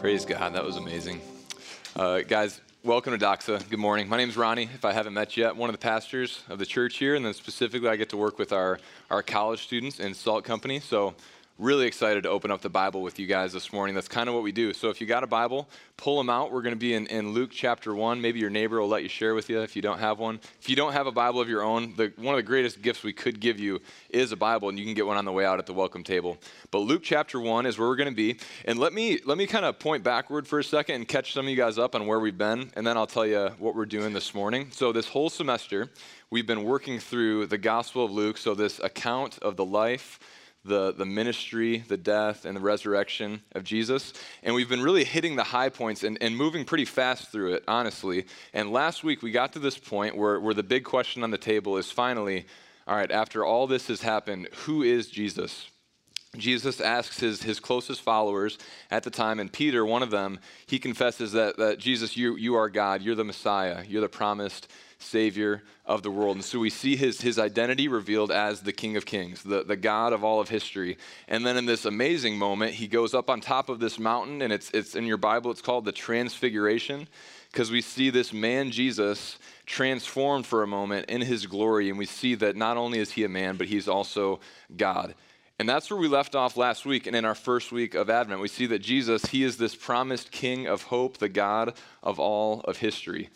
Praise God. That was amazing. Uh, guys, welcome to Doxa. Good morning. My name is Ronnie. If I haven't met you yet, one of the pastors of the church here, and then specifically, I get to work with our, our college students in Salt Company. So really excited to open up the Bible with you guys this morning. That's kind of what we do. So if you got a Bible, pull them out. We're going to be in, in Luke chapter 1. Maybe your neighbor will let you share with you if you don't have one. If you don't have a Bible of your own, the, one of the greatest gifts we could give you is a Bible, and you can get one on the way out at the welcome table. But Luke chapter 1 is where we're going to be. And let me, let me kind of point backward for a second and catch some of you guys up on where we've been, and then I'll tell you what we're doing this morning. So this whole semester, we've been working through the Gospel of Luke, so this account of the life, the, the ministry, the death, and the resurrection of Jesus. And we've been really hitting the high points and, and moving pretty fast through it, honestly. And last week we got to this point where, where the big question on the table is finally all right, after all this has happened, who is Jesus? Jesus asks his, his closest followers at the time, and Peter, one of them, he confesses that, that Jesus, you, you are God, you're the Messiah, you're the promised Savior of the world. And so we see his, his identity revealed as the King of Kings, the, the God of all of history. And then in this amazing moment, he goes up on top of this mountain, and it's, it's in your Bible, it's called the Transfiguration, because we see this man, Jesus, transformed for a moment in his glory. And we see that not only is he a man, but he's also God. And that's where we left off last week and in our first week of Advent. We see that Jesus, he is this promised king of hope, the God of all of history.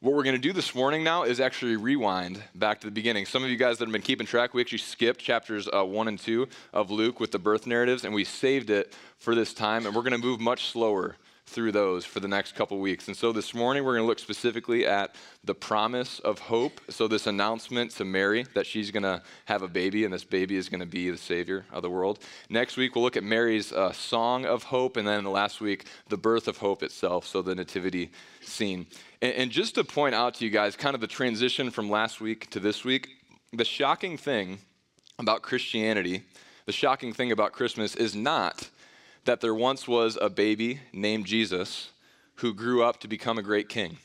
What we're going to do this morning now is actually rewind back to the beginning. Some of you guys that have been keeping track, we actually skipped chapters uh, 1 and 2 of Luke with the birth narratives, and we saved it for this time, and we're going to move much slower through those for the next couple weeks. And so this morning we're going to look specifically at the promise of hope. So this announcement to Mary that she's going to have a baby and this baby is going to be the savior of the world. Next week we'll look at Mary's uh, song of hope and then the last week the birth of hope itself, so the nativity scene. And, and just to point out to you guys kind of the transition from last week to this week, the shocking thing about Christianity, the shocking thing about Christmas is not that there once was a baby named Jesus who grew up to become a great king.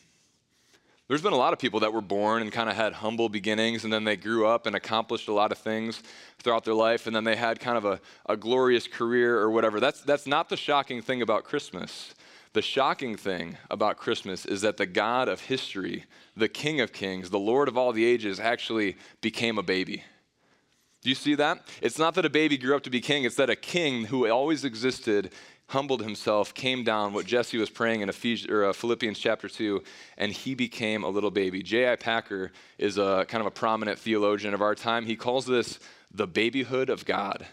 There's been a lot of people that were born and kind of had humble beginnings, and then they grew up and accomplished a lot of things throughout their life, and then they had kind of a, a glorious career or whatever. That's, that's not the shocking thing about Christmas. The shocking thing about Christmas is that the God of history, the King of Kings, the Lord of all the ages, actually became a baby. Do you see that? It's not that a baby grew up to be king, it's that a king who always existed humbled himself, came down, what Jesse was praying in Ephesians, or uh, Philippians chapter 2, and he became a little baby. J.I. Packer is a kind of a prominent theologian of our time. He calls this the babyhood of God.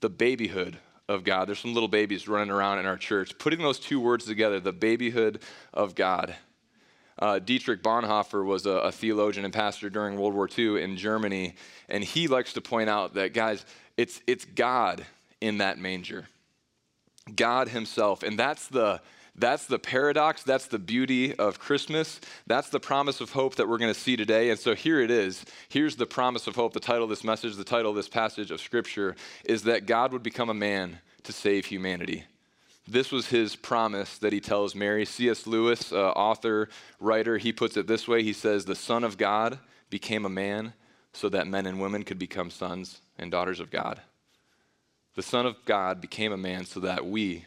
The babyhood of God. There's some little babies running around in our church. Putting those two words together, the babyhood of God. Uh, Dietrich Bonhoeffer was a, a, theologian and pastor during World War II in Germany, and he likes to point out that, guys, it's, it's God in that manger. God Himself. And that's the, that's the paradox. That's the beauty of Christmas. That's the promise of hope that we're going to see today. And so here it is. Here's the promise of hope. The title of this message, the title of this passage of Scripture is that God would become a man to save humanity. This was his promise that he tells Mary. C.S. Lewis, uh, author, writer, he puts it this way He says, The Son of God became a man so that men and women could become sons and daughters of God. The Son of God became a man so that we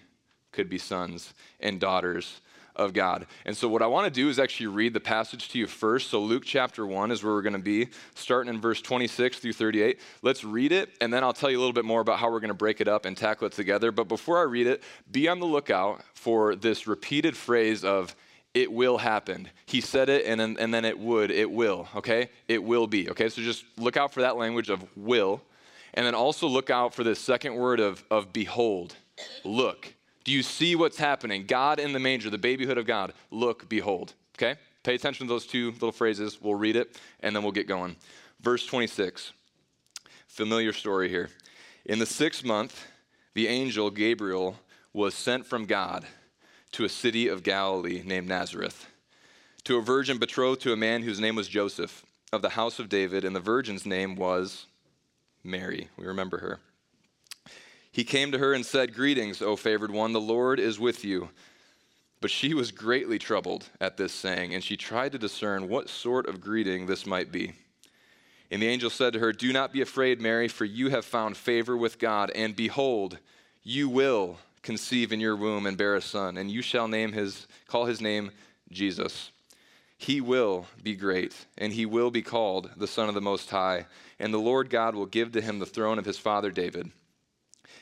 could be sons and daughters of God. And so, what I want to do is actually read the passage to you first. So, Luke chapter 1 is where we're going to be, starting in verse 26 through 38. Let's read it, and then I'll tell you a little bit more about how we're going to break it up and tackle it together. But before I read it, be on the lookout for this repeated phrase of, it will happen. He said it and then, and then it would, it will, okay? It will be, okay? So just look out for that language of will. And then also look out for this second word of, of behold, look. Do you see what's happening? God in the manger, the babyhood of God. Look, behold. Okay? Pay attention to those two little phrases. We'll read it and then we'll get going. Verse 26. Familiar story here. In the sixth month, the angel Gabriel was sent from God to a city of Galilee named Nazareth, to a virgin betrothed to a man whose name was Joseph, of the house of David, and the virgin's name was Mary. We remember her. He came to her and said, Greetings, O favored one, the Lord is with you. But she was greatly troubled at this saying, and she tried to discern what sort of greeting this might be. And the angel said to her, Do not be afraid, Mary, for you have found favor with God, and behold, you will conceive in your womb and bear a son, and you shall name his, call his name Jesus. He will be great, and he will be called the Son of the Most High, and the Lord God will give to him the throne of his father David.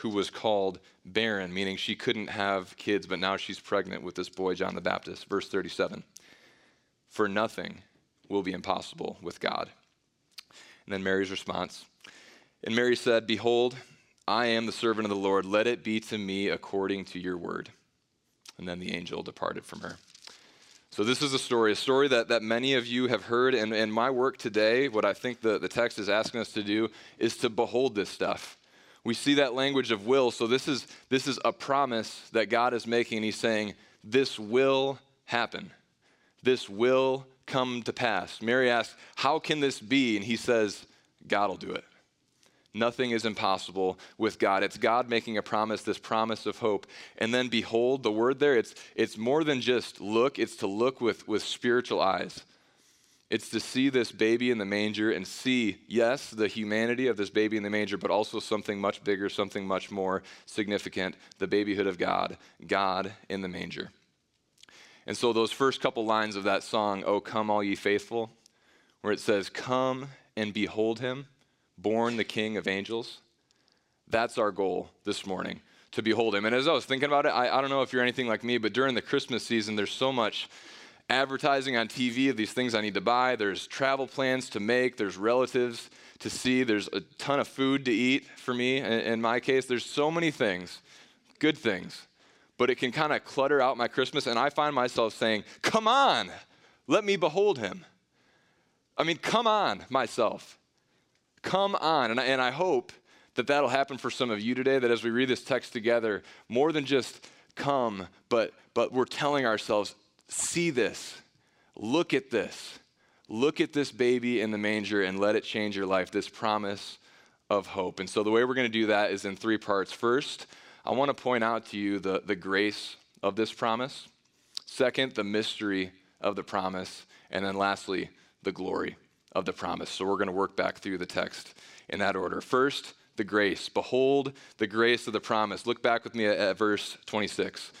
who was called barren, meaning she couldn't have kids, but now she's pregnant with this boy, John the Baptist. Verse 37 For nothing will be impossible with God. And then Mary's response. And Mary said, Behold, I am the servant of the Lord. Let it be to me according to your word. And then the angel departed from her. So, this is a story, a story that, that many of you have heard. And, and my work today, what I think the, the text is asking us to do, is to behold this stuff. We see that language of will. So, this is, this is a promise that God is making. And He's saying, This will happen. This will come to pass. Mary asks, How can this be? And He says, God will do it. Nothing is impossible with God. It's God making a promise, this promise of hope. And then behold, the word there, it's, it's more than just look, it's to look with, with spiritual eyes. It's to see this baby in the manger and see, yes, the humanity of this baby in the manger, but also something much bigger, something much more significant the babyhood of God, God in the manger. And so, those first couple lines of that song, Oh, come, all ye faithful, where it says, Come and behold him born the King of angels. That's our goal this morning, to behold him. And as I was thinking about it, I, I don't know if you're anything like me, but during the Christmas season, there's so much advertising on TV of these things I need to buy. There's travel plans to make, there's relatives to see, there's a ton of food to eat for me. In my case, there's so many things, good things, but it can kind of clutter out my Christmas. And I find myself saying, Come on, let me behold him. I mean, come on, myself. Come on. And I, and I hope that that'll happen for some of you today, that as we read this text together, more than just come, but, but we're telling ourselves, see this, look at this, look at this baby in the manger and let it change your life, this promise of hope. And so the way we're going to do that is in three parts. First, I want to point out to you the, the grace of this promise. Second, the mystery of the promise. And then lastly, the glory of the promise. So we're going to work back through the text in that order. First, the grace. Behold the grace of the promise. Look back with me at, at verse 26.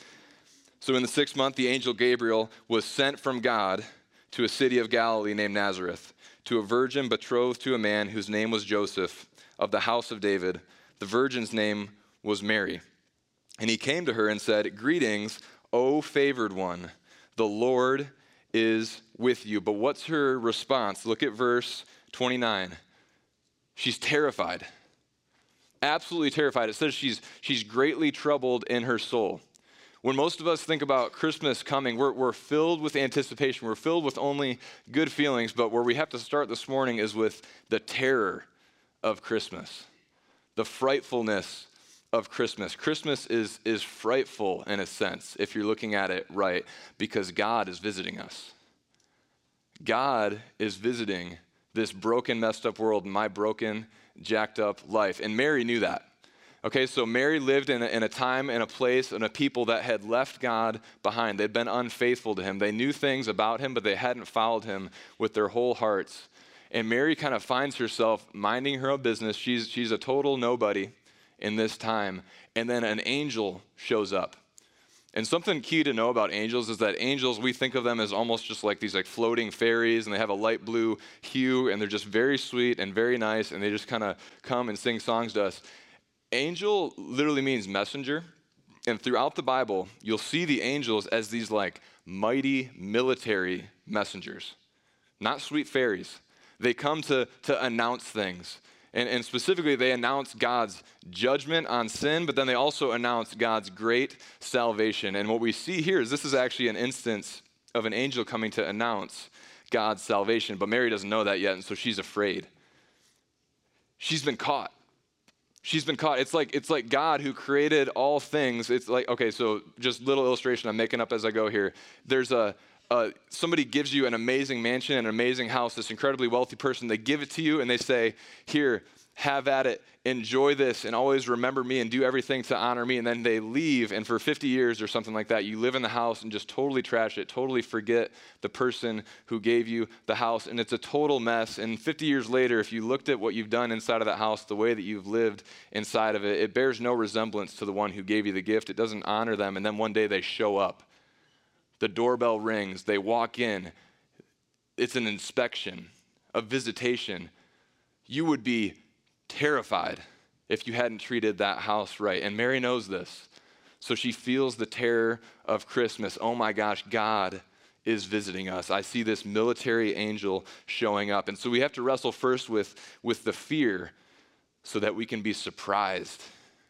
So in the sixth month, the angel Gabriel was sent from God to a city of Galilee named Nazareth, to a virgin betrothed to a man whose name was Joseph of the house of David. The virgin's name was Mary. And he came to her and said, Greetings, O favored one, the Lord is with you. But what's her response? Look at verse 29. She's terrified. Absolutely terrified. It says she's, she's greatly troubled in her soul. When most of us think about Christmas coming, we're, we're filled with anticipation. We're filled with only good feelings. But where we have to start this morning is with the terror of Christmas, the frightfulness of Christmas. Christmas is, is frightful in a sense, if you're looking at it right, because God is visiting us. God is visiting this broken, messed up world, my broken, jacked up life. And Mary knew that. Okay, so Mary lived in a, in a time and a place and a people that had left God behind. They'd been unfaithful to him. They knew things about him, but they hadn't followed him with their whole hearts. And Mary kind of finds herself minding her own business. She's, she's a total nobody in this time. And then an angel shows up. And something key to know about angels is that angels, we think of them as almost just like these like floating fairies, and they have a light blue hue, and they're just very sweet and very nice, and they just kind of come and sing songs to us. Angel literally means messenger. And throughout the Bible, you'll see the angels as these like mighty military messengers, not sweet fairies. They come to, to announce things. And, and, specifically, they announce God's judgment on sin, but then they also announce God's great salvation. And what we see here is this is actually an instance of an angel coming to announce God's salvation. But Mary doesn't know that yet, and so she's afraid. She's been caught. She's been caught. It's like it's like God who created all things. It's like okay, so just little illustration I'm making up as I go here. There's a uh, somebody gives you an amazing mansion, an amazing house, this incredibly wealthy person, they give it to you and they say, Here, have at it, enjoy this, and always remember me and do everything to honor me. And then they leave, and for 50 years or something like that, you live in the house and just totally trash it, totally forget the person who gave you the house, and it's a total mess. And 50 years later, if you looked at what you've done inside of that house, the way that you've lived inside of it, it bears no resemblance to the one who gave you the gift. It doesn't honor them, and then one day they show up. The doorbell rings, they walk in. It's an inspection, a visitation. You would be terrified if you hadn't treated that house right. And Mary knows this. So she feels the terror of Christmas. Oh my gosh, God is visiting us. I see this military angel showing up. And so we have to wrestle first with, with the fear so that we can be surprised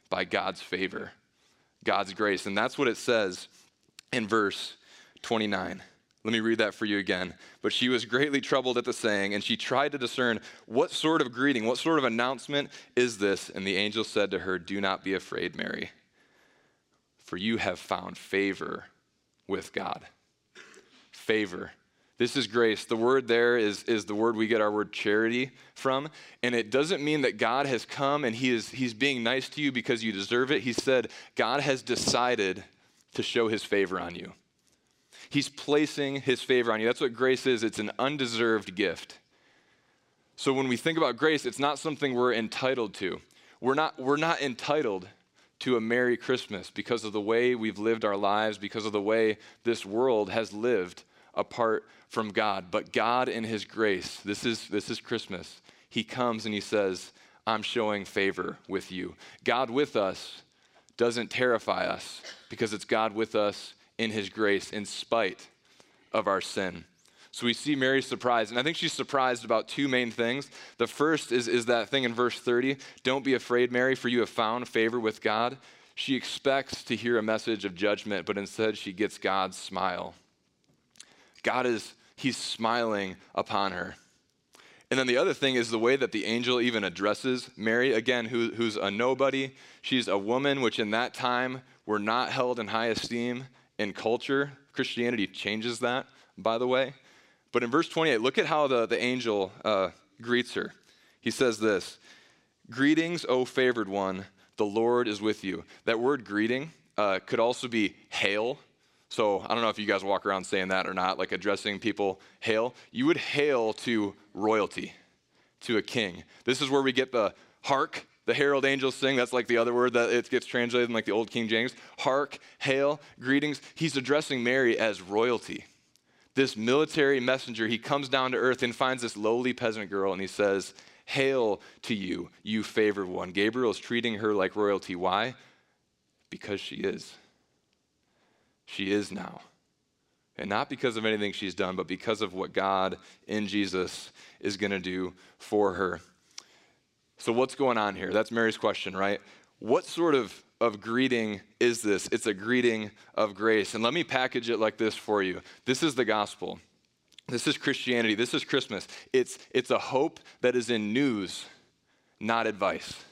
by God's favor, God's grace. And that's what it says in verse 29. Let me read that for you again. But she was greatly troubled at the saying, and she tried to discern what sort of greeting, what sort of announcement is this? And the angel said to her, Do not be afraid, Mary, for you have found favor with God. Favor. This is grace. The word there is, is the word we get our word charity from. And it doesn't mean that God has come and he is, he's being nice to you because you deserve it. He said, God has decided to show his favor on you. He's placing his favor on you. That's what grace is it's an undeserved gift. So when we think about grace, it's not something we're entitled to. We're not, we're not entitled to a Merry Christmas because of the way we've lived our lives, because of the way this world has lived apart from God. But God, in His grace, this is, this is Christmas, He comes and He says, I'm showing favor with you. God with us doesn't terrify us because it's God with us in his grace in spite of our sin. So we see Mary surprised, and I think she's surprised about two main things. The first is, is that thing in verse 30 Don't be afraid, Mary, for you have found favor with God. She expects to hear a message of judgment, but instead she gets God's smile. God is, he's smiling upon her. And then the other thing is the way that the angel even addresses Mary, again, who, who's a nobody. She's a woman, which in that time were not held in high esteem in culture. Christianity changes that, by the way. But in verse 28, look at how the, the angel uh, greets her. He says this Greetings, O favored one, the Lord is with you. That word greeting uh, could also be hail. So I don't know if you guys walk around saying that or not, like addressing people, hail. You would hail to royalty, to a king. This is where we get the hark the herald angels sing. That's like the other word that it gets translated in like the old King James. Hark, hail, greetings. He's addressing Mary as royalty. This military messenger, he comes down to earth and finds this lowly peasant girl and he says, Hail to you, you favored one. Gabriel is treating her like royalty. Why? Because she is. She is now. And not because of anything she's done, but because of what God in Jesus is going to do for her. So, what's going on here? That's Mary's question, right? What sort of, of greeting is this? It's a greeting of grace. And let me package it like this for you this is the gospel. This is Christianity. This is Christmas. It's, it's a hope that is in news, not advice.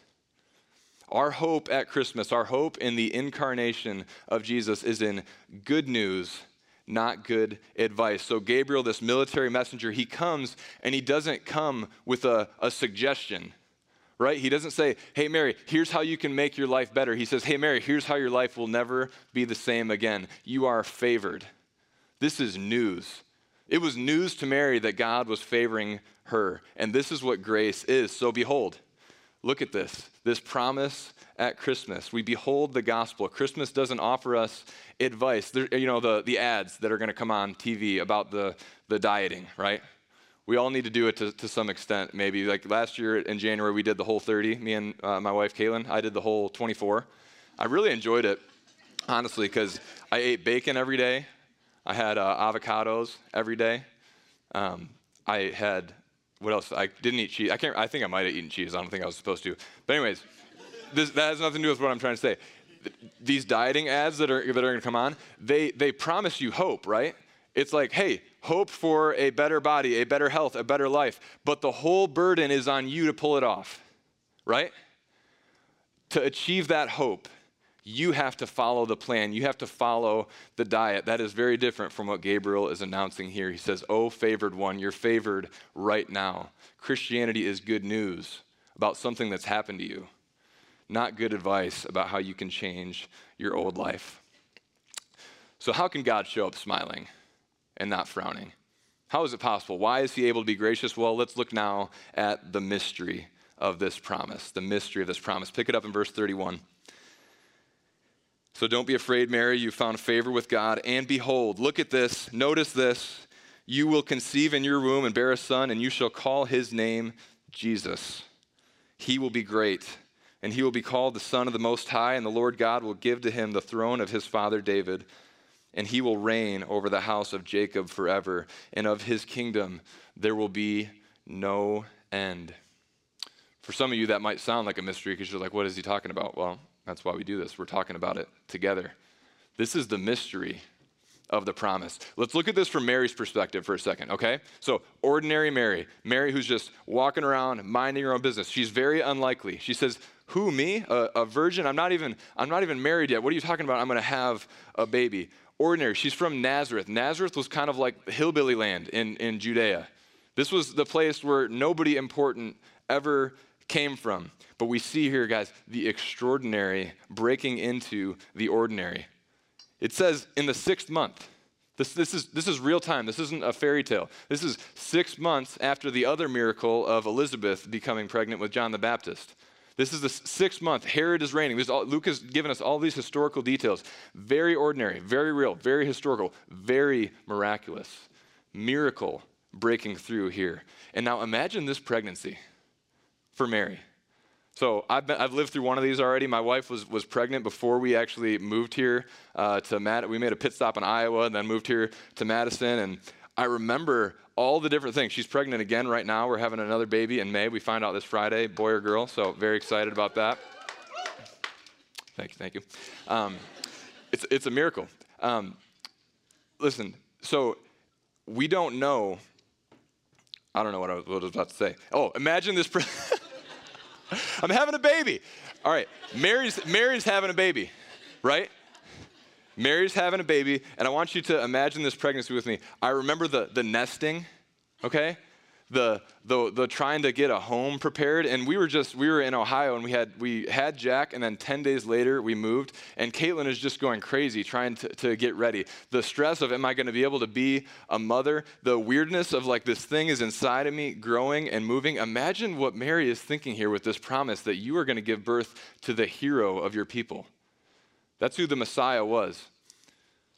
Our hope at Christmas, our hope in the incarnation of Jesus is in good news, not good advice. So, Gabriel, this military messenger, he comes and he doesn't come with a, a suggestion right? He doesn't say, hey, Mary, here's how you can make your life better. He says, hey, Mary, here's how your life will never be the same again. You are favored. This is news. It was news to Mary that God was favoring her. And this is what grace is. So behold, look at this this promise at Christmas. We behold the gospel. Christmas doesn't offer us advice. There, you know, the, the ads that are going to come on TV about the, the dieting, right? We all need to do it to, to some extent, maybe. Like last year in January, we did the whole 30. Me and uh, my wife, Kaylin, I did the whole 24. I really enjoyed it, honestly, because I ate bacon every day. I had uh, avocados every day. Um, I had, what else? I didn't eat cheese. I, can't, I think I might have eaten cheese. I don't think I was supposed to. But, anyways, this, that has nothing to do with what I'm trying to say. These dieting ads that are, that are going to come on, they, they promise you hope, right? It's like, hey, hope for a better body, a better health, a better life, but the whole burden is on you to pull it off, right? to achieve that hope, you have to follow the plan. You have to follow the diet. That is very different from what Gabriel is announcing here. He says, Oh, favored one, you're favored right now. Christianity is good news about something that's happened to you, not good advice about how you can change your old life. So, how can God show up smiling and not frowning? How is it possible? Why is he able to be gracious? Well, let's look now at the mystery of this promise. The mystery of this promise. Pick it up in verse 31. So don't be afraid, Mary. You found favor with God. And behold, look at this. Notice this. You will conceive in your womb and bear a son, and you shall call his name Jesus. He will be great, and he will be called the Son of the Most High, and the Lord God will give to him the throne of his father David, and he will reign over the house of Jacob forever, and of his kingdom there will be no end. For some of you, that might sound like a mystery because you're like, what is he talking about? Well, that's why we do this. We're talking about it together. This is the mystery of the promise. Let's look at this from Mary's perspective for a second, okay? So, ordinary Mary, Mary who's just walking around minding her own business. She's very unlikely. She says, "Who me? A, a virgin? I'm not even I'm not even married yet. What are you talking about? I'm going to have a baby." Ordinary. She's from Nazareth. Nazareth was kind of like hillbilly land in in Judea. This was the place where nobody important ever came from. But we see here, guys, the extraordinary breaking into the ordinary. It says in the sixth month. This, this, is, this is real time. This isn't a fairy tale. This is six months after the other miracle of Elizabeth becoming pregnant with John the Baptist. This is the sixth month. Herod is reigning. All, Luke has given us all these historical details. Very ordinary, very real, very historical, very miraculous. Miracle breaking through here. And now imagine this pregnancy for Mary. So I've, been, I've lived through one of these already. My wife was, was pregnant before we actually moved here uh, to Matt. We made a pit stop in Iowa and then moved here to Madison. And I remember all the different things. She's pregnant again right now. We're having another baby in May. We find out this Friday, boy or girl. So very excited about that. Thank you, thank you. Um, it's, it's a miracle. Um, listen, so we don't know. I don't know what I was, what I was about to say. Oh, imagine this. Pre- I'm having a baby. All right, Mary's, Mary's having a baby, right? Mary's having a baby, and I want you to imagine this pregnancy with me. I remember the, the nesting, okay? the, the, the trying to get a home prepared. And we were just, we were in Ohio and we had, we had Jack and then 10 days later we moved and Caitlin is just going crazy trying to, to get ready. The stress of, am I going to be able to be a mother? The weirdness of like this thing is inside of me growing and moving. Imagine what Mary is thinking here with this promise that you are going to give birth to the hero of your people. That's who the Messiah was.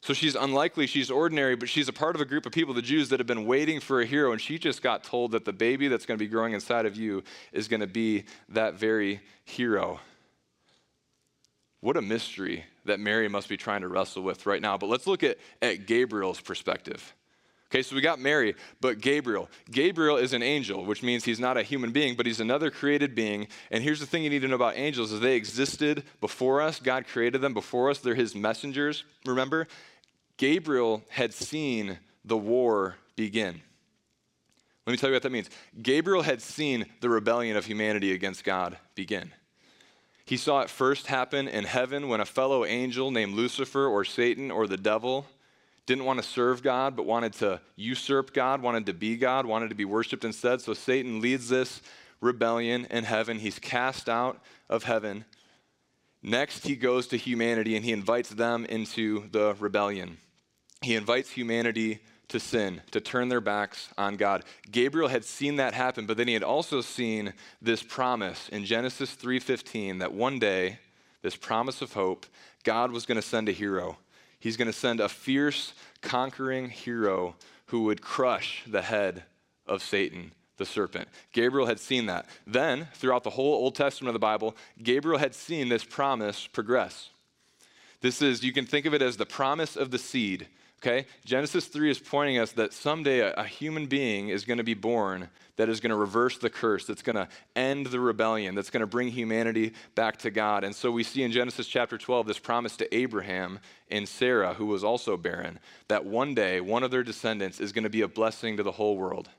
So she's unlikely, she's ordinary, but she's a part of a group of people, the Jews, that have been waiting for a hero, and she just got told that the baby that's going to be growing inside of you is going to be that very hero. What a mystery that Mary must be trying to wrestle with right now. But let's look at, at Gabriel's perspective. Okay, so we got Mary, but Gabriel. Gabriel is an angel, which means he's not a human being, but he's another created being. And here's the thing you need to know about angels is they existed before us. God created them before us. They're his messengers, remember? Gabriel had seen the war begin. Let me tell you what that means. Gabriel had seen the rebellion of humanity against God begin. He saw it first happen in heaven when a fellow angel named Lucifer or Satan or the devil didn't want to serve God, but wanted to usurp God, wanted to be God, wanted to be worshiped instead. So Satan leads this rebellion in heaven. He's cast out of heaven. Next, he goes to humanity and he invites them into the rebellion he invites humanity to sin, to turn their backs on God. Gabriel had seen that happen, but then he had also seen this promise in Genesis 3:15 that one day, this promise of hope, God was going to send a hero. He's going to send a fierce, conquering hero who would crush the head of Satan, the serpent. Gabriel had seen that. Then, throughout the whole Old Testament of the Bible, Gabriel had seen this promise progress. This is, you can think of it as the promise of the seed Okay? Genesis 3 is pointing us that someday a, a human being is going to be born that is going to reverse the curse, that's going to end the rebellion, that's going to bring humanity back to God. And so we see in Genesis chapter 12 this promise to Abraham and Sarah, who was also barren, that one day one of their descendants is going to be a blessing to the whole world.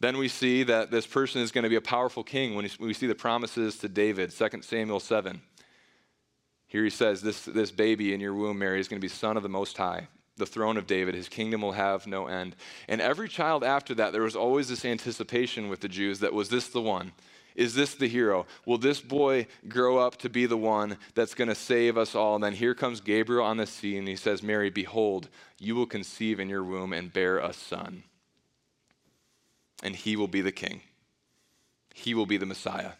Then we see that this person is going to be a powerful king when we see the promises to David, 2 Samuel 7. Here he says, this, this baby in your womb, Mary, is going to be son of the Most High, the throne of David. His kingdom will have no end. And every child after that, there was always this anticipation with the Jews that was this the one? Is this the hero? Will this boy grow up to be the one that's going to save us all? And then here comes Gabriel on the scene, and he says, Mary, behold, you will conceive in your womb and bear a son. And he will be the king, he will be the Messiah.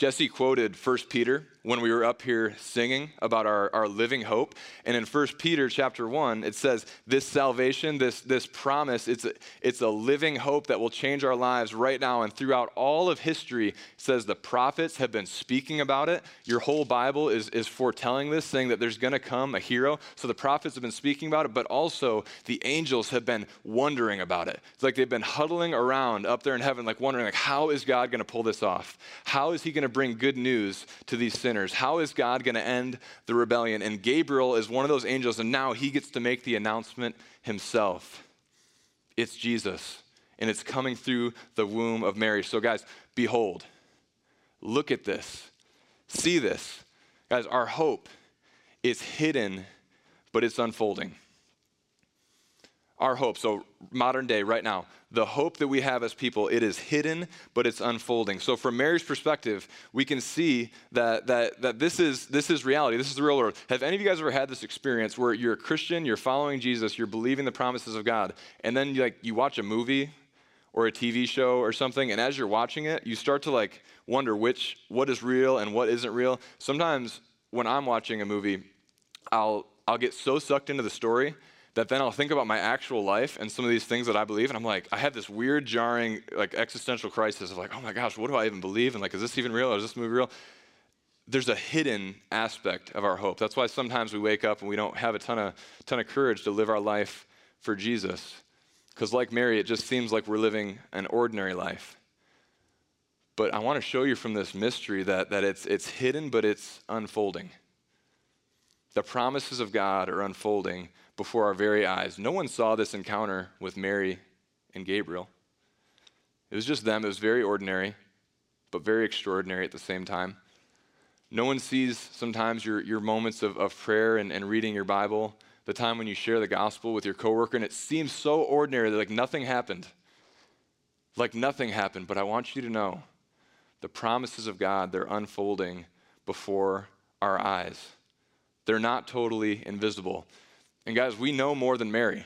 Jesse quoted 1 Peter when we were up here singing about our, our living hope. And in 1 Peter chapter 1, it says, This salvation, this, this promise, it's a, it's a living hope that will change our lives right now and throughout all of history. It says the prophets have been speaking about it. Your whole Bible is, is foretelling this, saying that there's going to come a hero. So the prophets have been speaking about it, but also the angels have been wondering about it. It's like they've been huddling around up there in heaven, like wondering, like, how is God going to pull this off? How is he going to bring good news to these sinners? How is God going to end the rebellion? And Gabriel is one of those angels, and now he gets to make the announcement himself. It's Jesus, and it's coming through the womb of Mary. So, guys, behold, look at this, see this. Guys, our hope is hidden, but it's unfolding our hope. So, modern day, right now, the hope that we have as people, it is hidden, but it's unfolding. So, from Mary's perspective, we can see that, that, that this, is, this is reality. This is the real world. Have any of you guys ever had this experience where you're a Christian, you're following Jesus, you're believing the promises of God, and then you, like, you watch a movie or a TV show or something, and as you're watching it, you start to like wonder which, what is real and what isn't real. Sometimes when I'm watching a movie, I'll, I'll get so sucked into the story that then I'll think about my actual life and some of these things that I believe, and I'm like, I have this weird, jarring, like existential crisis of like, oh my gosh, what do I even believe? And like, is this even real? Or is this movie real? There's a hidden aspect of our hope. That's why sometimes we wake up and we don't have a ton of ton of courage to live our life for Jesus. Because like Mary, it just seems like we're living an ordinary life. But I want to show you from this mystery that, that it's, it's hidden, but it's unfolding. The promises of God are unfolding before our very eyes. No one saw this encounter with Mary and Gabriel. It was just them. It was very ordinary, but very extraordinary at the same time. No one sees sometimes your, your moments of, of prayer and, and reading your Bible, the time when you share the gospel with your coworker, and it seems so ordinary that like nothing happened. Like nothing happened, but I want you to know the promises of God, they're unfolding before our eyes. They're not totally invisible. And guys, we know more than Mary.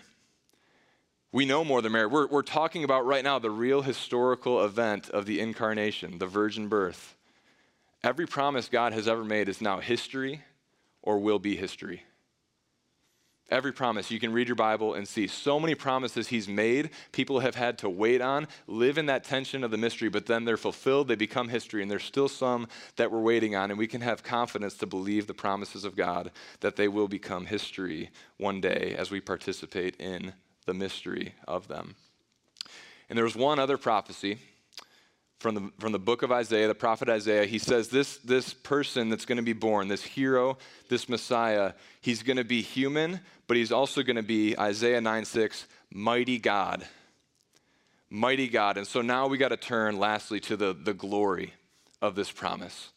We know more than Mary. We're, we're talking about right now the real historical event of the incarnation, the virgin birth. Every promise God has ever made is now history or will be history. Every promise. You can read your Bible and see so many promises he's made, people have had to wait on, live in that tension of the mystery, but then they're fulfilled, they become history, and there's still some that we're waiting on, and we can have confidence to believe the promises of God that they will become history one day as we participate in the mystery of them. And there was one other prophecy from the, from the book of Isaiah, the prophet Isaiah, he says this, this person that's going to be born, this hero, this Messiah, he's going to be human, but he's also going to be, Isaiah 9 6, mighty God. Mighty God. And so now we got to turn lastly to the, the glory of this promise.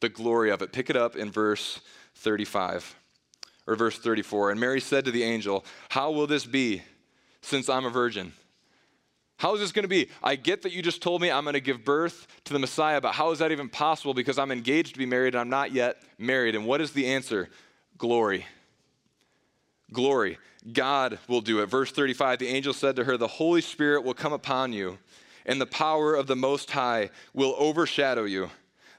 The glory of it. Pick it up in verse 35 or verse 34. And Mary said to the angel, How will this be since I'm a virgin? How is this going to be? I get that you just told me I'm going to give birth to the Messiah, but how is that even possible? Because I'm engaged to be married and I'm not yet married. And what is the answer? Glory. Glory. God will do it. Verse 35 the angel said to her, The Holy Spirit will come upon you, and the power of the Most High will overshadow you.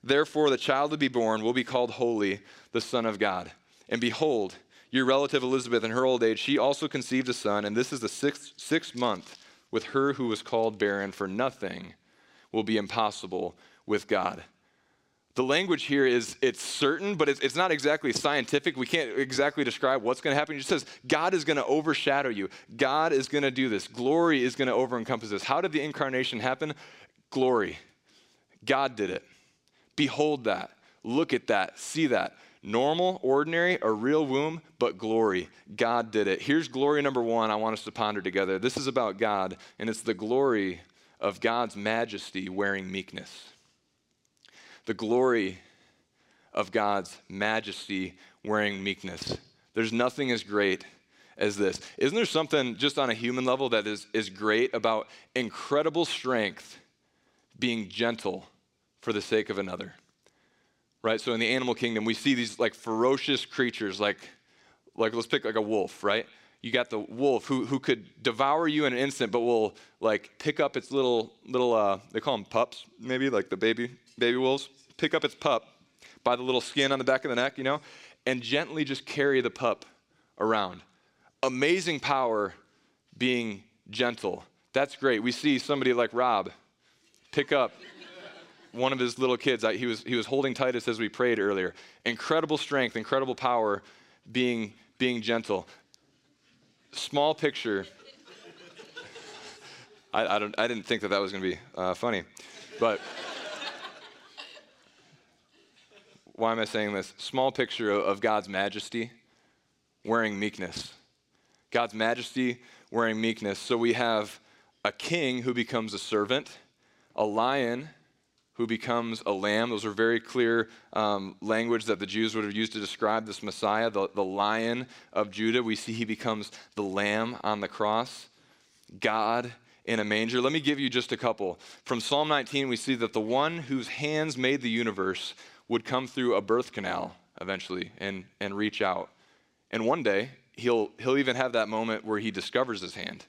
Therefore, the child to be born will be called Holy, the Son of God. And behold, your relative Elizabeth, in her old age, she also conceived a son, and this is the sixth, sixth month with her who was called barren, for nothing will be impossible with God. The language here is it's certain, but it's, it's not exactly scientific. We can't exactly describe what's going to happen. It just says God is going to overshadow you. God is going to do this. Glory is going to over encompass this. How did the incarnation happen? Glory. God did it. Behold that. Look at that. See that. Normal, ordinary, a real womb, but glory. God did it. Here's glory number one I want us to ponder together. This is about God, and it's the glory of God's majesty wearing meekness. The glory of God's majesty wearing meekness. There's nothing as great as this. Isn't there something just on a human level that is, is great about incredible strength being gentle for the sake of another? Right? So in the animal kingdom, we see these like ferocious creatures, like, like let's pick like a wolf, right? You got the wolf who, who could devour you in an instant, but will like pick up its little little uh, they call them pups, maybe like the baby baby wolves. Pick up its pup by the little skin on the back of the neck, you know, and gently just carry the pup around amazing power being gentle. That's great. We see somebody like Rob pick up one of his little kids. He was, he was holding Titus as we prayed earlier. Incredible strength, incredible power being, being gentle. Small picture. I, I, don't, I didn't think that that was going to be uh, funny. But why am I saying this? Small picture of God's majesty wearing meekness. God's majesty wearing meekness. So we have a king who becomes a servant, a lion who becomes a lamb. Those are very clear um, language that the Jews would have used to describe this Messiah, the, the lion of Judah. We see he becomes the lamb on the cross, God in a manger. Let me give you just a couple. From Psalm 19, we see that the one whose hands made the universe would come through a birth canal eventually and, and reach out. And one day, he'll, he'll even have that moment where he discovers his hand.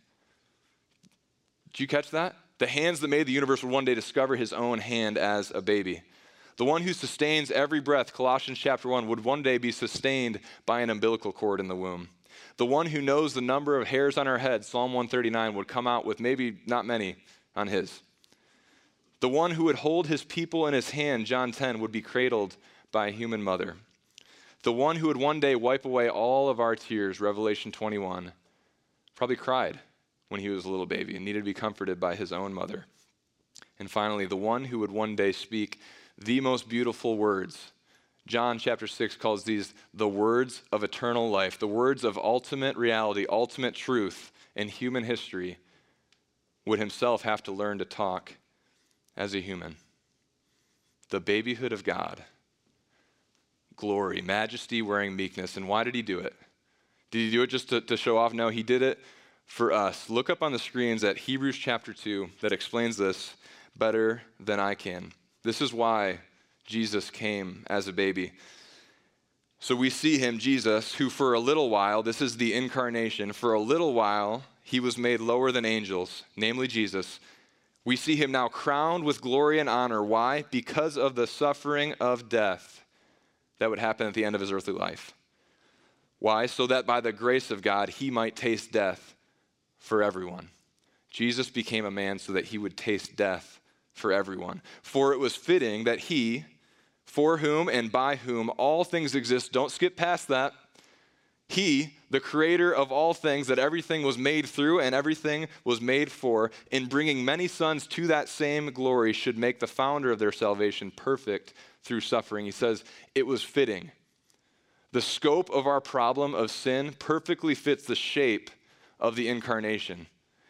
Did you catch that? The hands that made the universe would one day discover his own hand as a baby. The one who sustains every breath, Colossians chapter 1, would one day be sustained by an umbilical cord in the womb. The one who knows the number of hairs on our head, Psalm 139, would come out with maybe not many on his. The one who would hold his people in his hand, John 10, would be cradled by a human mother. The one who would one day wipe away all of our tears, Revelation 21, probably cried when he was a little baby and needed to be comforted by his own mother. And finally, the one who would one day speak the most beautiful words. John chapter 6 calls these the words of eternal life, the words of ultimate reality, ultimate truth in human history, would himself have to learn to talk as a human. The babyhood of God glory, majesty wearing meekness. And why did he do it? Did he do it just to, to show off? No, he did it for us. Look up on the screens at Hebrews chapter 2 that explains this better than I can. This is why Jesus came as a baby. So we see him, Jesus, who for a little while, this is the incarnation, for a little while, he was made lower than angels, namely Jesus. We see him now crowned with glory and honor. Why? Because of the suffering of death that would happen at the end of his earthly life. Why? So that by the grace of God, he might taste death for everyone. Jesus became a man so that he would taste death for everyone. For it was fitting that he, for whom and by whom all things exist, don't skip past that. He, the creator of all things, that everything was made through and everything was made for, in bringing many sons to that same glory, should make the founder of their salvation perfect through suffering. He says, It was fitting. The scope of our problem of sin perfectly fits the shape of the incarnation.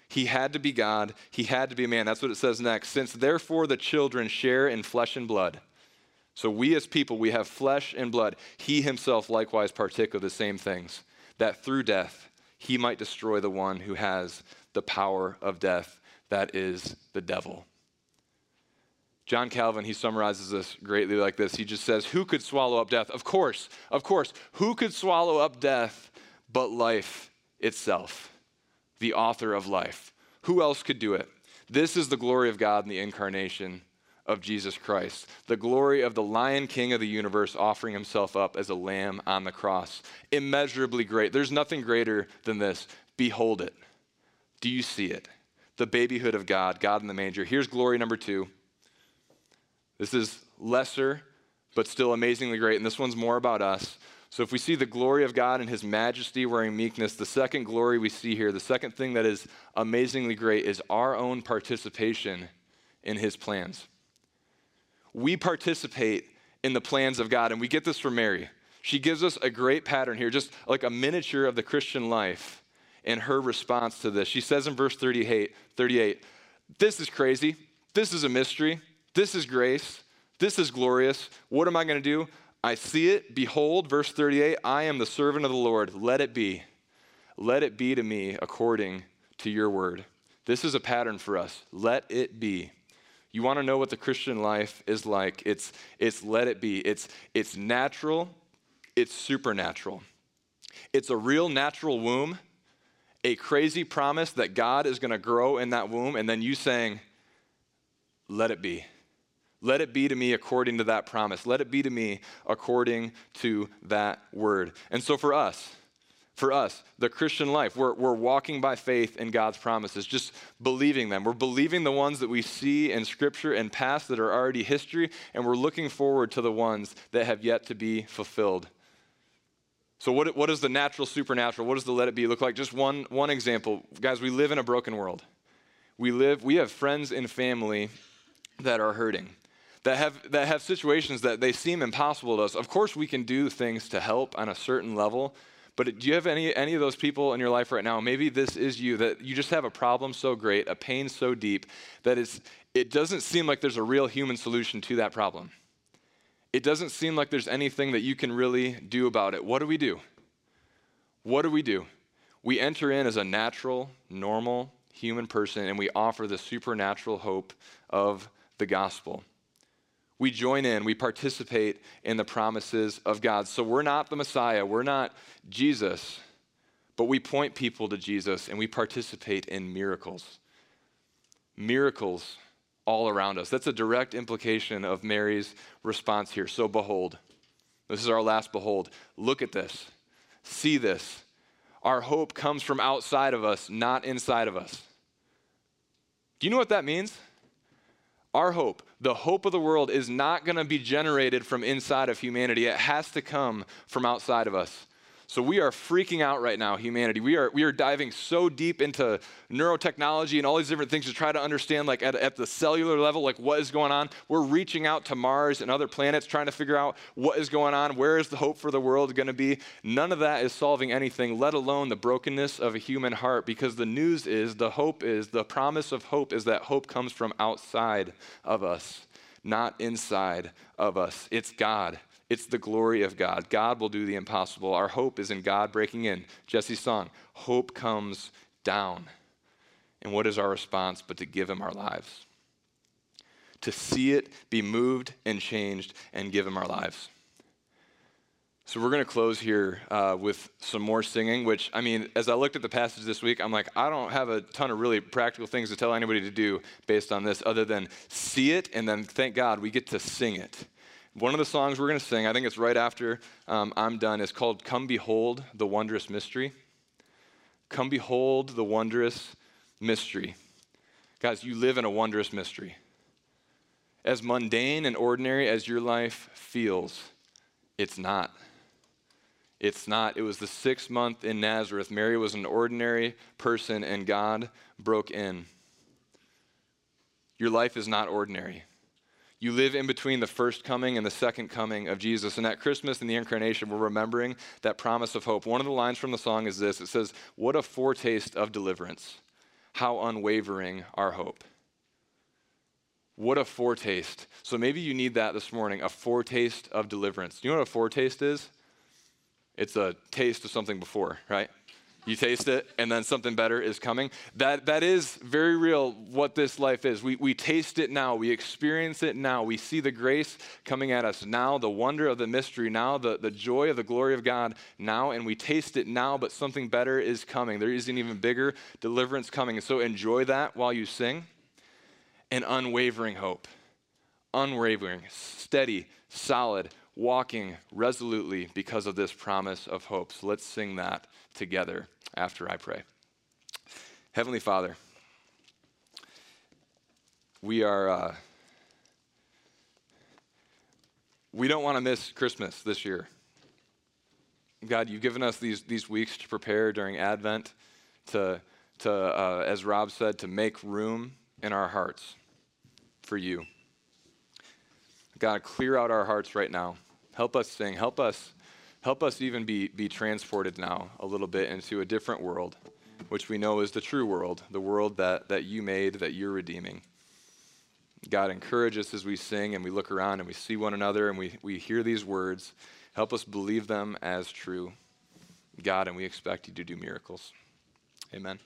He had to be God, he had to be a man. That's what it says next. Since therefore the children share in flesh and blood. So we as people, we have flesh and blood. He himself likewise partook of the same things, that through death he might destroy the one who has the power of death, that is the devil. John Calvin, he summarizes this greatly like this. He just says, Who could swallow up death? Of course, of course. Who could swallow up death but life itself, the author of life? Who else could do it? This is the glory of God in the incarnation of Jesus Christ, the glory of the Lion King of the universe offering himself up as a lamb on the cross. Immeasurably great. There's nothing greater than this. Behold it. Do you see it? The babyhood of God, God in the manger. Here's glory number two this is lesser, but still amazingly great. And this one's more about us. So if we see the glory of God and his majesty wearing meekness, the second glory we see here, the second thing that is amazingly great is our own participation in his plans. We participate in the plans of God, and we get this from Mary. She gives us a great pattern here, just like a miniature of the Christian life in her response to this. She says in verse 38, 38 this is crazy. This is a mystery. This is grace. This is glorious. What am I going to do? I see it. Behold, verse 38 I am the servant of the Lord. Let it be. Let it be to me according to your word. This is a pattern for us. Let it be. You want to know what the Christian life is like? It's, it's let it be. It's, it's natural, it's supernatural. It's a real natural womb, a crazy promise that God is going to grow in that womb, and then you saying, let it be. Let it be to me according to that promise. Let it be to me according to that word. And so for us, for us, the Christian life, we're, we're walking by faith in God's promises, just believing them. We're believing the ones that we see in Scripture and past that are already history, and we're looking forward to the ones that have yet to be fulfilled. So, what, what does the natural, supernatural, what does the let it be look like? Just one, one example. Guys, we live in a broken world. We live, we have friends and family that are hurting that have, that have situations that they seem impossible to us. Of course, we can do things to help on a certain level, but do you have any, any of those people in your life right now? Maybe this is you, that you just have a problem so great, a pain so deep, that it's, it doesn't seem like there's a real human solution to that problem. It doesn't seem like there's anything that you can really do about it. What do we do? What do we do? We enter in as a natural, normal human person and we offer the supernatural hope of the gospel we join in, we participate in the promises of God. So we're not the Messiah, we're not Jesus, but we point people to Jesus and we participate in miracles. Miracles all around us. That's a direct implication of Mary's response here. So behold, this is our last behold. Look at this, see this. Our hope comes from outside of us, not inside of us. Do you know what that means? Our hope, the hope of the world, is not going to be generated from inside of humanity. It has to come from outside of us. So we are freaking out right now, humanity. We are, we are diving so deep into neurotechnology and all these different things to try to understand, like at, at the cellular level, like what is going on. We're reaching out to Mars and other planets, trying to figure out what is going on. Where is the hope for the world going to be? None of that is solving anything, let alone the brokenness of a human heart, because the news is, the hope is, the promise of hope is that hope comes from outside of us, not inside of us. It's God. It's the glory of God. God will do the impossible. Our hope is in God breaking in. Jesse's song, Hope Comes Down. And what is our response but to give Him our lives? To see it, be moved and changed, and give Him our lives. So we're going to close here uh, with some more singing, which, I mean, as I looked at the passage this week, I'm like, I don't have a ton of really practical things to tell anybody to do based on this other than see it and then thank God we get to sing it. One of the songs we're going to sing, I think it's right after um, I'm done, is called Come Behold the Wondrous Mystery. Come Behold the Wondrous Mystery. Guys, you live in a wondrous mystery. As mundane and ordinary as your life feels, it's not. It's not. It was the sixth month in Nazareth. Mary was an ordinary person, and God broke in. Your life is not ordinary. You live in between the first coming and the second coming of Jesus. And at Christmas and the incarnation, we're remembering that promise of hope. One of the lines from the song is this it says, What a foretaste of deliverance! How unwavering our hope. What a foretaste. So maybe you need that this morning a foretaste of deliverance. You know what a foretaste is? It's a taste of something before, right? You taste it, and then something better is coming. That, that is very real what this life is. We, we taste it now, we experience it now, we see the grace coming at us now, the wonder of the mystery now, the, the joy of the glory of God now, and we taste it now, but something better is coming. There is an even bigger deliverance coming. And so enjoy that while you sing. An unwavering hope, unwavering, steady, solid, walking resolutely because of this promise of hope. So let's sing that together after I pray. Heavenly Father, we are. Uh, we don't want to miss Christmas this year. God, you've given us these, these weeks to prepare during Advent, to, to uh, as Rob said, to make room in our hearts for you. God, clear out our hearts right now. Help us sing. Help us Help us even be, be transported now a little bit into a different world which we know is the true world, the world that, that you made, that you're redeeming. God, encourage us as we sing and we look around and we see one another and we, we hear these words. Help us believe them as true. God, and we expect you to do miracles. Amen.